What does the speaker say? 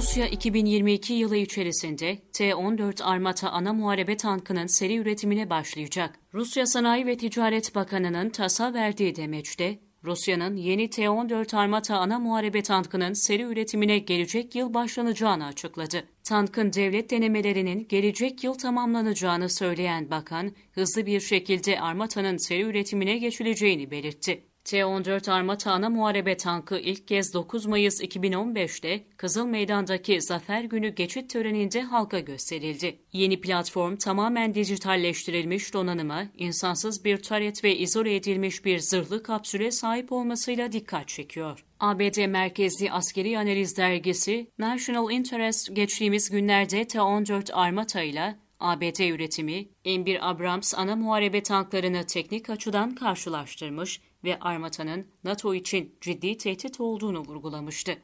Rusya 2022 yılı içerisinde T-14 Armata ana muharebe tankının seri üretimine başlayacak. Rusya Sanayi ve Ticaret Bakanı'nın TAS'a verdiği demeçte, Rusya'nın yeni T-14 Armata ana muharebe tankının seri üretimine gelecek yıl başlanacağını açıkladı. Tankın devlet denemelerinin gelecek yıl tamamlanacağını söyleyen bakan, hızlı bir şekilde Armata'nın seri üretimine geçileceğini belirtti. T-14 Armata ana muharebe tankı ilk kez 9 Mayıs 2015'te Kızıl Meydan'daki Zafer Günü geçit töreninde halka gösterildi. Yeni platform tamamen dijitalleştirilmiş donanıma, insansız bir taret ve izole edilmiş bir zırhlı kapsüle sahip olmasıyla dikkat çekiyor. ABD merkezli askeri analiz dergisi National Interest geçtiğimiz günlerde T-14 Armata ile ABD üretimi M1 Abrams ana muharebe tanklarını teknik açıdan karşılaştırmış ve Armata'nın NATO için ciddi tehdit olduğunu vurgulamıştı.